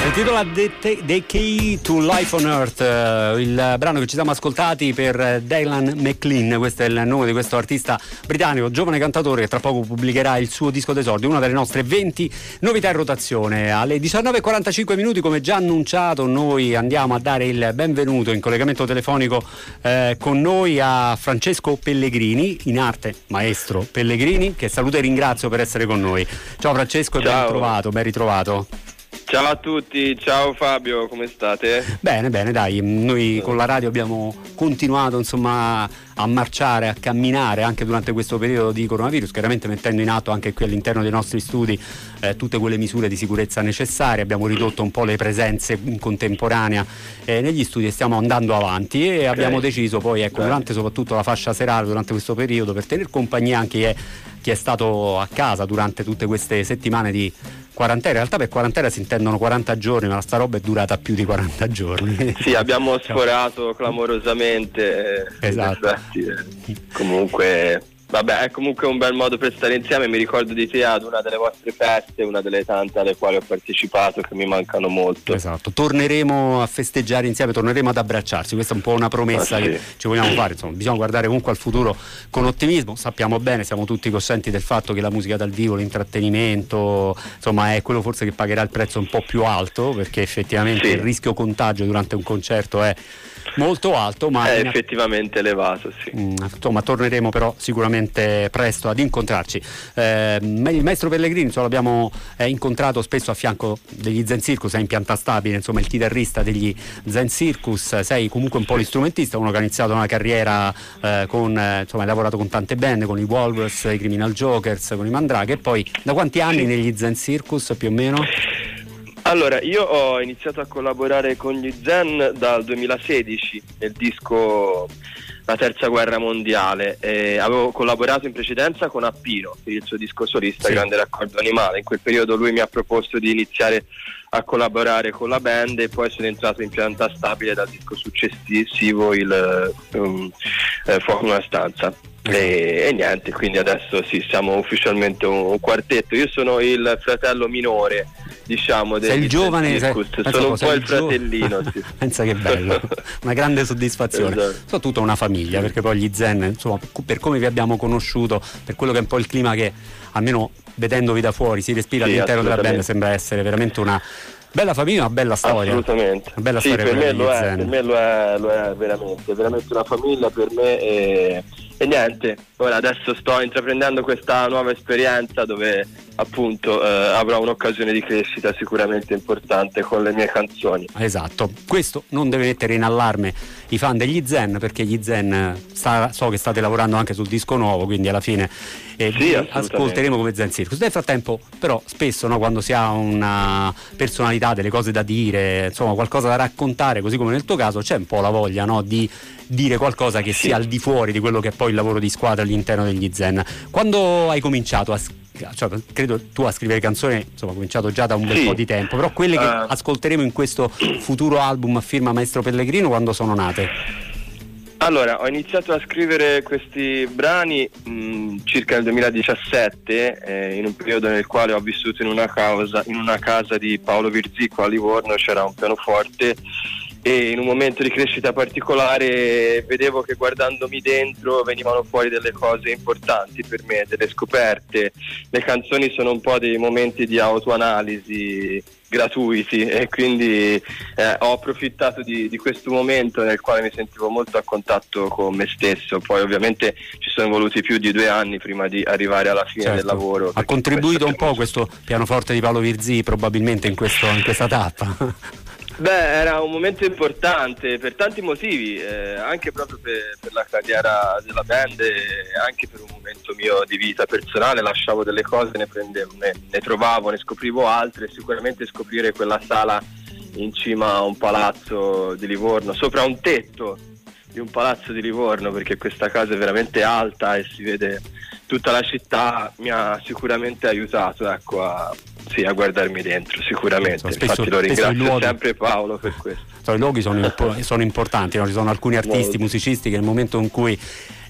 Si intitola The, The, Key to Life on Earth, uh, il brano che ci siamo ascoltati per Dylan McLean, questo è il nome di questo artista britannico, giovane cantatore che tra poco pubblicherà il suo disco d'esordio, una delle nostre 20 novità in rotazione. Alle 19.45 minuti, come già annunciato, noi andiamo a dare il benvenuto in collegamento telefonico eh, con noi a Francesco Pellegrini, in arte maestro Pellegrini, che saluto e ringrazio per essere con noi. Ciao Francesco e ben trovato, ben ritrovato. Ciao a tutti, ciao Fabio, come state? Bene, bene, dai, noi con la radio abbiamo continuato insomma a marciare, a camminare anche durante questo periodo di coronavirus, chiaramente mettendo in atto anche qui all'interno dei nostri studi eh, tutte quelle misure di sicurezza necessarie, abbiamo ridotto un po' le presenze in contemporanea eh, negli studi e stiamo andando avanti e okay. abbiamo deciso poi, ecco, durante soprattutto la fascia serale, durante questo periodo, per tenere compagnia anche chi è, chi è stato a casa durante tutte queste settimane di quarantena, in realtà per quarantena si intendono 40 giorni, ma sta roba è durata più di 40 giorni. Sì, abbiamo sforato clamorosamente. Eh, esatto. Comunque Vabbè, è comunque un bel modo per stare insieme. Mi ricordo di te ad una delle vostre feste, una delle tante alle quali ho partecipato, che mi mancano molto. Esatto, torneremo a festeggiare insieme, torneremo ad abbracciarsi. Questa è un po' una promessa ah, sì. che ci vogliamo fare. Insomma, bisogna guardare comunque al futuro con ottimismo. Sappiamo bene, siamo tutti coscienti del fatto che la musica dal vivo, l'intrattenimento, insomma, è quello forse che pagherà il prezzo un po' più alto, perché effettivamente sì. il rischio contagio durante un concerto è molto alto, ma è effettivamente elevato. Sì. Mm, insomma, torneremo però sicuramente presto ad incontrarci. Eh, il maestro Pellegrini insomma, l'abbiamo eh, incontrato spesso a fianco degli Zen Circus, è in pianta stabile, insomma, il chitarrista degli Zen Circus, sei comunque un po' l'istrumentista, uno che ha iniziato una carriera eh, con, eh, insomma, hai lavorato con tante band, con i Walrus, i Criminal Jokers, con i Mandrake e poi da quanti anni negli Zen Circus più o meno? Allora, io ho iniziato a collaborare con gli Zen dal 2016 nel disco La Terza Guerra Mondiale. Eh, avevo collaborato in precedenza con Appino per il suo disco solista sì. Grande Raccordo Animale. In quel periodo lui mi ha proposto di iniziare a collaborare con la band e poi sono entrato in pianta stabile dal disco successivo il um, eh, Fuoco in una stanza. E, e, niente, quindi adesso sì, siamo ufficialmente un, quartetto. Io sono il fratello minore, diciamo, sei il giovane, sei, sono un po' il fratellino. sì. Pensa che bello, una grande soddisfazione. Esatto. Soprattutto una famiglia, perché poi gli Zen, insomma, per come vi abbiamo conosciuto, per quello che è un po' il clima che almeno vedendovi da fuori si respira sì, all'interno della band, sembra essere veramente una Bella famiglia, una bella storia. Assolutamente. Una bella sì, storia per, me lo, è, per me lo è, lo è veramente, veramente una famiglia per me e, e, niente, ora adesso sto intraprendendo questa nuova esperienza dove appunto eh, avrò un'occasione di crescita sicuramente importante con le mie canzoni. Esatto, questo non deve mettere in allarme i fan degli Zen perché gli Zen sta, so che state lavorando anche sul disco nuovo, quindi alla fine eh, sì, ascolteremo come Zen Circus. Nel frattempo però spesso no, quando si ha una personalità, delle cose da dire, insomma qualcosa da raccontare, così come nel tuo caso c'è un po' la voglia no, di dire qualcosa che sia al di fuori di quello che poi il lavoro di squadra all'interno degli Zen. Quando hai cominciato a scrivere cioè, credo tu a scrivere canzoni insomma cominciato già da un bel sì. po' di tempo però quelle che uh, ascolteremo in questo futuro album a firma Maestro Pellegrino quando sono nate? Allora, ho iniziato a scrivere questi brani mh, mm, circa nel 2017, eh, in un periodo nel quale ho vissuto in una, causa, in una casa di Paolo Virzicco a Livorno, c'era un pianoforte e in un momento di crescita particolare vedevo che guardandomi dentro venivano fuori delle cose importanti per me, delle scoperte. Le canzoni sono un po' dei momenti di autoanalisi gratuiti e quindi eh, ho approfittato di, di, questo momento nel quale mi sentivo molto a contatto con me stesso. Poi ovviamente ci sono voluti più di due anni prima di arrivare alla fine certo. del lavoro. Ha contribuito un po' questo pianoforte di Paolo Virzi probabilmente in, questo, in questa tappa? Beh, era un momento importante per tanti motivi, eh, anche proprio per, per, la carriera della band e anche per un momento mio di vita personale. Lasciavo delle cose, ne, prendevo, ne, ne trovavo, ne scoprivo altre. Sicuramente scoprire quella sala in cima a un palazzo di Livorno, sopra un tetto di un palazzo di Livorno, perché questa casa è veramente alta e si vede tutta la città, mi ha sicuramente aiutato ecco, a sì, a guardarmi dentro, sicuramente. So, spesso, Infatti lo ringrazio luoghi, sempre Paolo per questo. So, I luoghi sono, impo- sono importanti, no? ci sono alcuni artisti, musicisti che nel momento in cui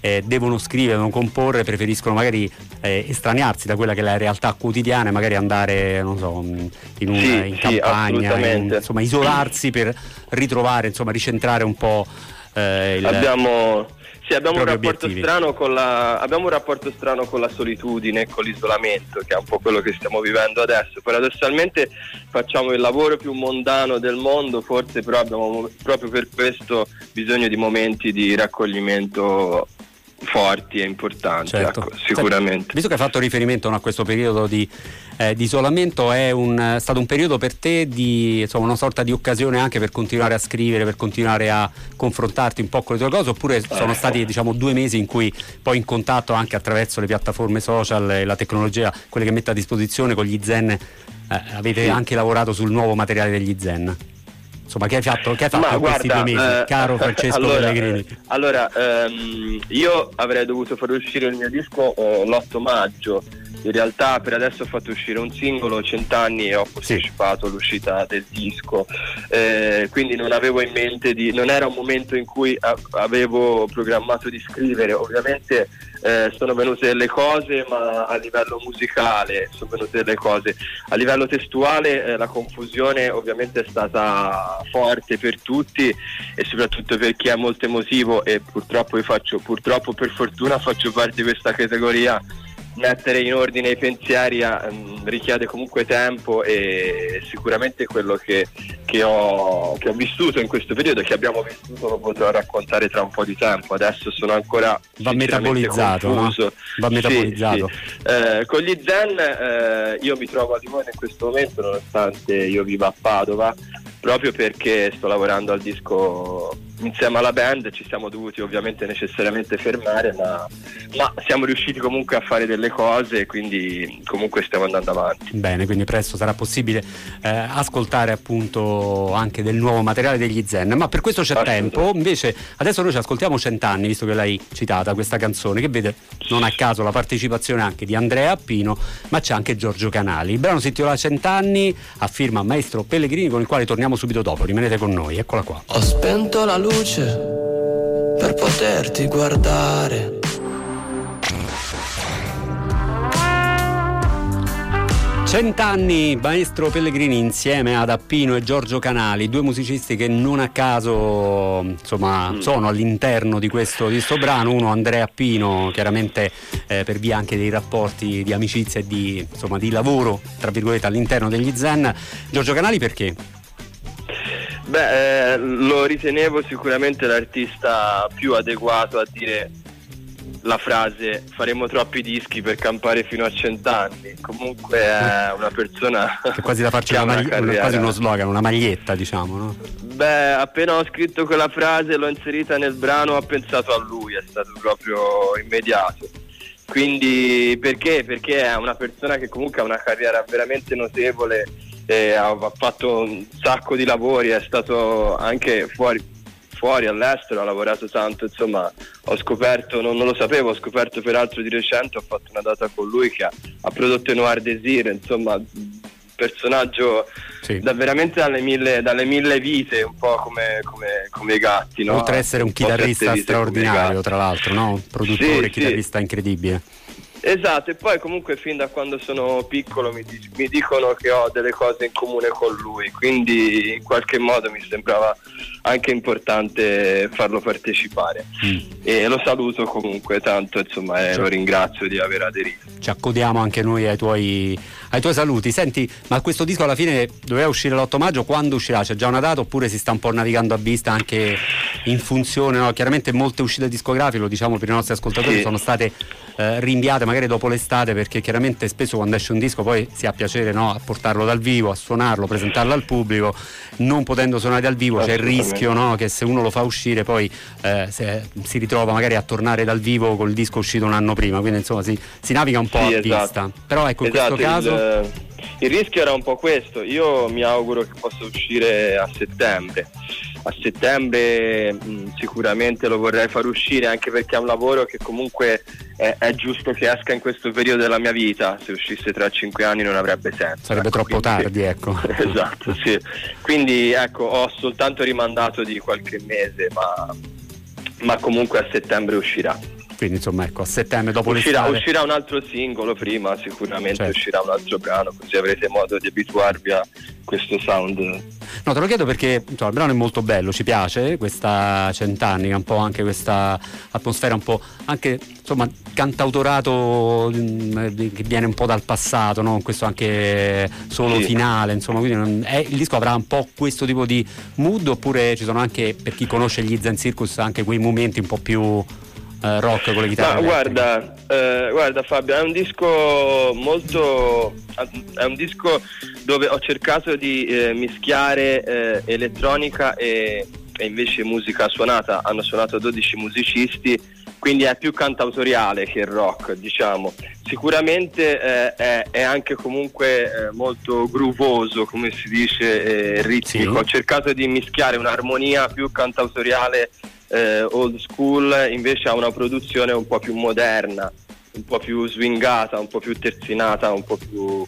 eh, devono scrivere, devono comporre, preferiscono magari eh, estraniarsi da quella che è la realtà quotidiana e magari andare, non so, in, un, sì, in sì, campagna, in, insomma, isolarsi per ritrovare, insomma, ricentrare un po' eh, il... Abbiamo sì, abbiamo un, la, abbiamo un, rapporto strano con la solitudine, con l'isolamento, che è un po' quello che stiamo vivendo adesso. Paradossalmente facciamo il lavoro più mondano del mondo, forse però abbiamo proprio per questo bisogno di momenti di raccoglimento forti e importanti, certo. ecco, sicuramente. Visto che hai fatto riferimento no, a questo periodo di, eh, di isolamento, è un, stato un periodo per te di insomma, una sorta di occasione anche per continuare a scrivere, per continuare a confrontarti un po' con le tue cose, oppure sono stati diciamo, due mesi in cui poi in contatto anche attraverso le piattaforme social e la tecnologia, quelle che mette a disposizione con gli zen, eh, avete sì. anche lavorato sul nuovo materiale degli zen? Insomma, che hai fatto, che hai fatto in questi due mesi, eh, caro Francesco allora, Pellegrini? Allora, ehm, io avrei dovuto far uscire il mio disco eh, l'8 maggio. In realtà per adesso ho fatto uscire un singolo, Cent'anni, e ho posticipato sì. l'uscita del disco. Eh, quindi non avevo in mente di. non era un momento in cui avevo programmato di scrivere. Ovviamente eh, sono venute delle cose, ma a livello musicale sono venute delle cose. A livello testuale eh, la confusione ovviamente è stata forte per tutti e soprattutto per chi è molto emotivo e purtroppo io faccio, purtroppo per fortuna faccio parte di questa categoria mettere in ordine i pensieri um, richiede comunque tempo e sicuramente quello che, che, ho, che, ho, vissuto in questo periodo, che abbiamo vissuto, lo potrò raccontare tra un po' di tempo. Adesso sono ancora va metabolizzato, no? va metabolizzato. Sì, sì. Eh, con gli Zen eh, io mi trovo a Limone in questo momento, nonostante io viva a Padova, proprio perché sto lavorando al disco insieme alla band ci siamo dovuti ovviamente necessariamente fermare ma, ma, siamo riusciti comunque a fare delle cose quindi comunque stiamo andando avanti. Bene quindi presto sarà possibile eh, ascoltare appunto anche del nuovo materiale degli Zen. Ma per questo c'è tempo. Invece adesso noi ci ascoltiamo Cent'anni visto che l'hai citata questa canzone che vede non a caso la partecipazione anche di Andrea Appino ma c'è anche Giorgio Canali. Il brano si intitola Cent'anni a firma Maestro Pellegrini con il quale torniamo subito dopo rimanete con noi eccola qua ho spento la luce per poterti guardare. Cent'anni, maestro Pellegrini insieme ad Appino e Giorgio Canali, due musicisti che non a caso insomma, mm. sono all'interno di questo, di questo, brano, uno Andrea Appino chiaramente eh, per via anche dei rapporti di amicizia e di, insomma, di lavoro tra virgolette all'interno degli Zen, Giorgio Canali perché? Beh, eh, lo ritenevo sicuramente l'artista più adeguato a dire la frase faremo troppi dischi per campare fino a cent'anni. Comunque è una persona. Che quasi da farci una magli- quasi uno slogan, una maglietta, diciamo, no? Beh, appena ho scritto quella frase, l'ho inserita nel brano, ho pensato a lui, è stato proprio immediato. Quindi perché? Perché è una persona che comunque ha una carriera veramente notevole eh, ha, fatto un sacco di lavori, è stato anche fuori, fuori all'estero, ha lavorato tanto, insomma ho scoperto, non, non, lo sapevo, ho scoperto peraltro di recente, ho fatto una data con lui che ha, ha prodotto Noir Desir, insomma personaggio sì. da veramente dalle mille, dalle mille, vite, un po' come, come, come i gatti. No? Oltre ad essere un chitarrista straordinario, tra l'altro, no? produttore, sì, chitarrista sì. incredibile. Esatto, e poi comunque fin da quando sono piccolo mi, mi, dicono che ho delle cose in comune con lui, quindi in qualche modo mi sembrava anche importante farlo partecipare. Mm. E lo saluto comunque tanto, insomma, e lo ringrazio di aver aderito. Ci accodiamo anche noi ai tuoi, ai tuoi saluti. Senti, ma questo disco alla fine doveva uscire l'8 maggio, quando uscirà? C'è già una data oppure si sta un po' navigando a vista anche in funzione? No? Chiaramente molte uscite discografiche, lo diciamo per i nostri ascoltatori, sì. sono state eh, rinviate magari dopo l'estate perché chiaramente spesso quando esce un disco poi si ha piacere no, a portarlo dal vivo, a suonarlo, presentarlo al pubblico, non potendo suonare dal vivo c'è il rischio no, che se uno lo fa uscire poi eh, si ritrova magari a tornare dal vivo col disco uscito un anno prima, quindi insomma si, si naviga un po' sì, a esatto. vista. Però ecco in esatto, questo caso... Il, il rischio era un po' questo, io mi auguro che possa uscire a settembre. A settembre mh, mm, sicuramente lo vorrei far uscire anche perché è un lavoro che comunque è, è, giusto che esca in questo periodo della mia vita. Se uscisse tra cinque anni non avrebbe senso. Sarebbe ecco, troppo quindi, tardi ecco. Esatto sì. Quindi ecco ho soltanto rimandato di qualche mese ma, ma comunque a settembre uscirà quindi insomma ecco a settembre dopo uscirà, l'estate uscirà un altro singolo prima sicuramente Certo. uscirà un altro brano così avrete modo di abituarvi a questo sound No, te lo chiedo perché insomma, il brano è molto bello, ci piace questa cent'anni, un po' anche questa atmosfera un po' anche insomma cantautorato mm, che viene un po' dal passato, no? questo anche solo Sì. finale, insomma, quindi è- il disco avrà un po' questo tipo di mood oppure ci sono anche per chi conosce gli Zen Circus anche quei momenti un po' più eh, rock con le chitarre. Ma guarda, eh, guarda Fabio, è un disco molto. è un disco dove ho cercato di eh, mischiare eh, elettronica e, e invece musica suonata. Hanno suonato 12 musicisti, quindi è più cantautoriale che rock, diciamo. Sicuramente eh, è, è anche comunque eh, molto groovoso, come si dice, eh, ritmico. Sì. Ho cercato di mischiare un'armonia più cantautoriale eh, old school invece ha una produzione un po' più moderna, un po' più swingata, un po' più terzinata, un po' più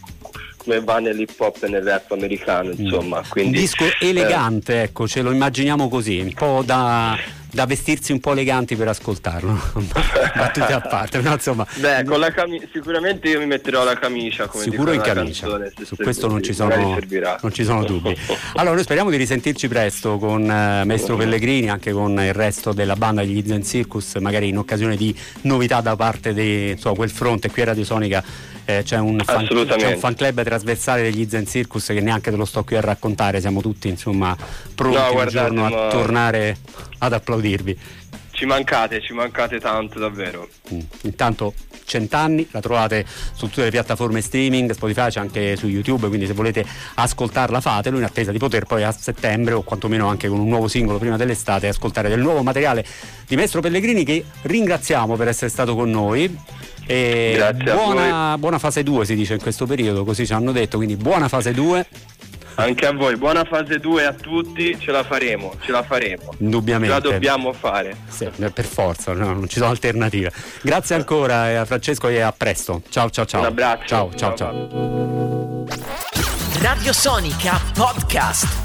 come va nell'hip hop e nel rap americano, insomma. Quindi, un disco eh, elegante, ecco, ce lo immaginiamo così, un po' da, da vestirsi un po' eleganti per ascoltarlo. Battute a parte, no, insomma. Beh, con la cami- sicuramente io mi metterò la camicia come Sicuro in camicia, canzone, su questo non ci, sono, non ci sono dubbi. Allora, noi speriamo di risentirci presto con eh, Maestro Pellegrini, anche con il resto della banda degli Zen Circus, magari in occasione di novità da parte di insomma, quel fronte qui a Radio Sonica. Eh, c'è, un fan, c'è un fan club trasversale degli Zen Circus che neanche te lo sto qui a raccontare, siamo tutti insomma pronti No, un guardate, giorno a ma- tornare ad applaudirvi. Ci mancate, ci mancate tanto davvero. Mm. Intanto cent'anni, la trovate su tutte le piattaforme streaming, Spotify c'è anche su YouTube, quindi se volete ascoltarla fatelo in attesa di poter poi a settembre o quantomeno anche con un nuovo singolo prima dell'estate ascoltare del nuovo materiale di Maestro Pellegrini che ringraziamo per essere stato con noi. E buona, buona fase 2 si dice in questo periodo, così ci hanno detto, quindi buona fase 2, Anche a voi, buona fase 2 a tutti, ce la faremo, ce la faremo. Ce indubbiamente. la dobbiamo fare. Sì, per forza, no, non ci sono alternative. Grazie ancora eh, a Francesco e a presto. Ciao ciao ciao. Un abbraccio. Ciao ciao Ciao, ciao. Radio Sonica Podcast.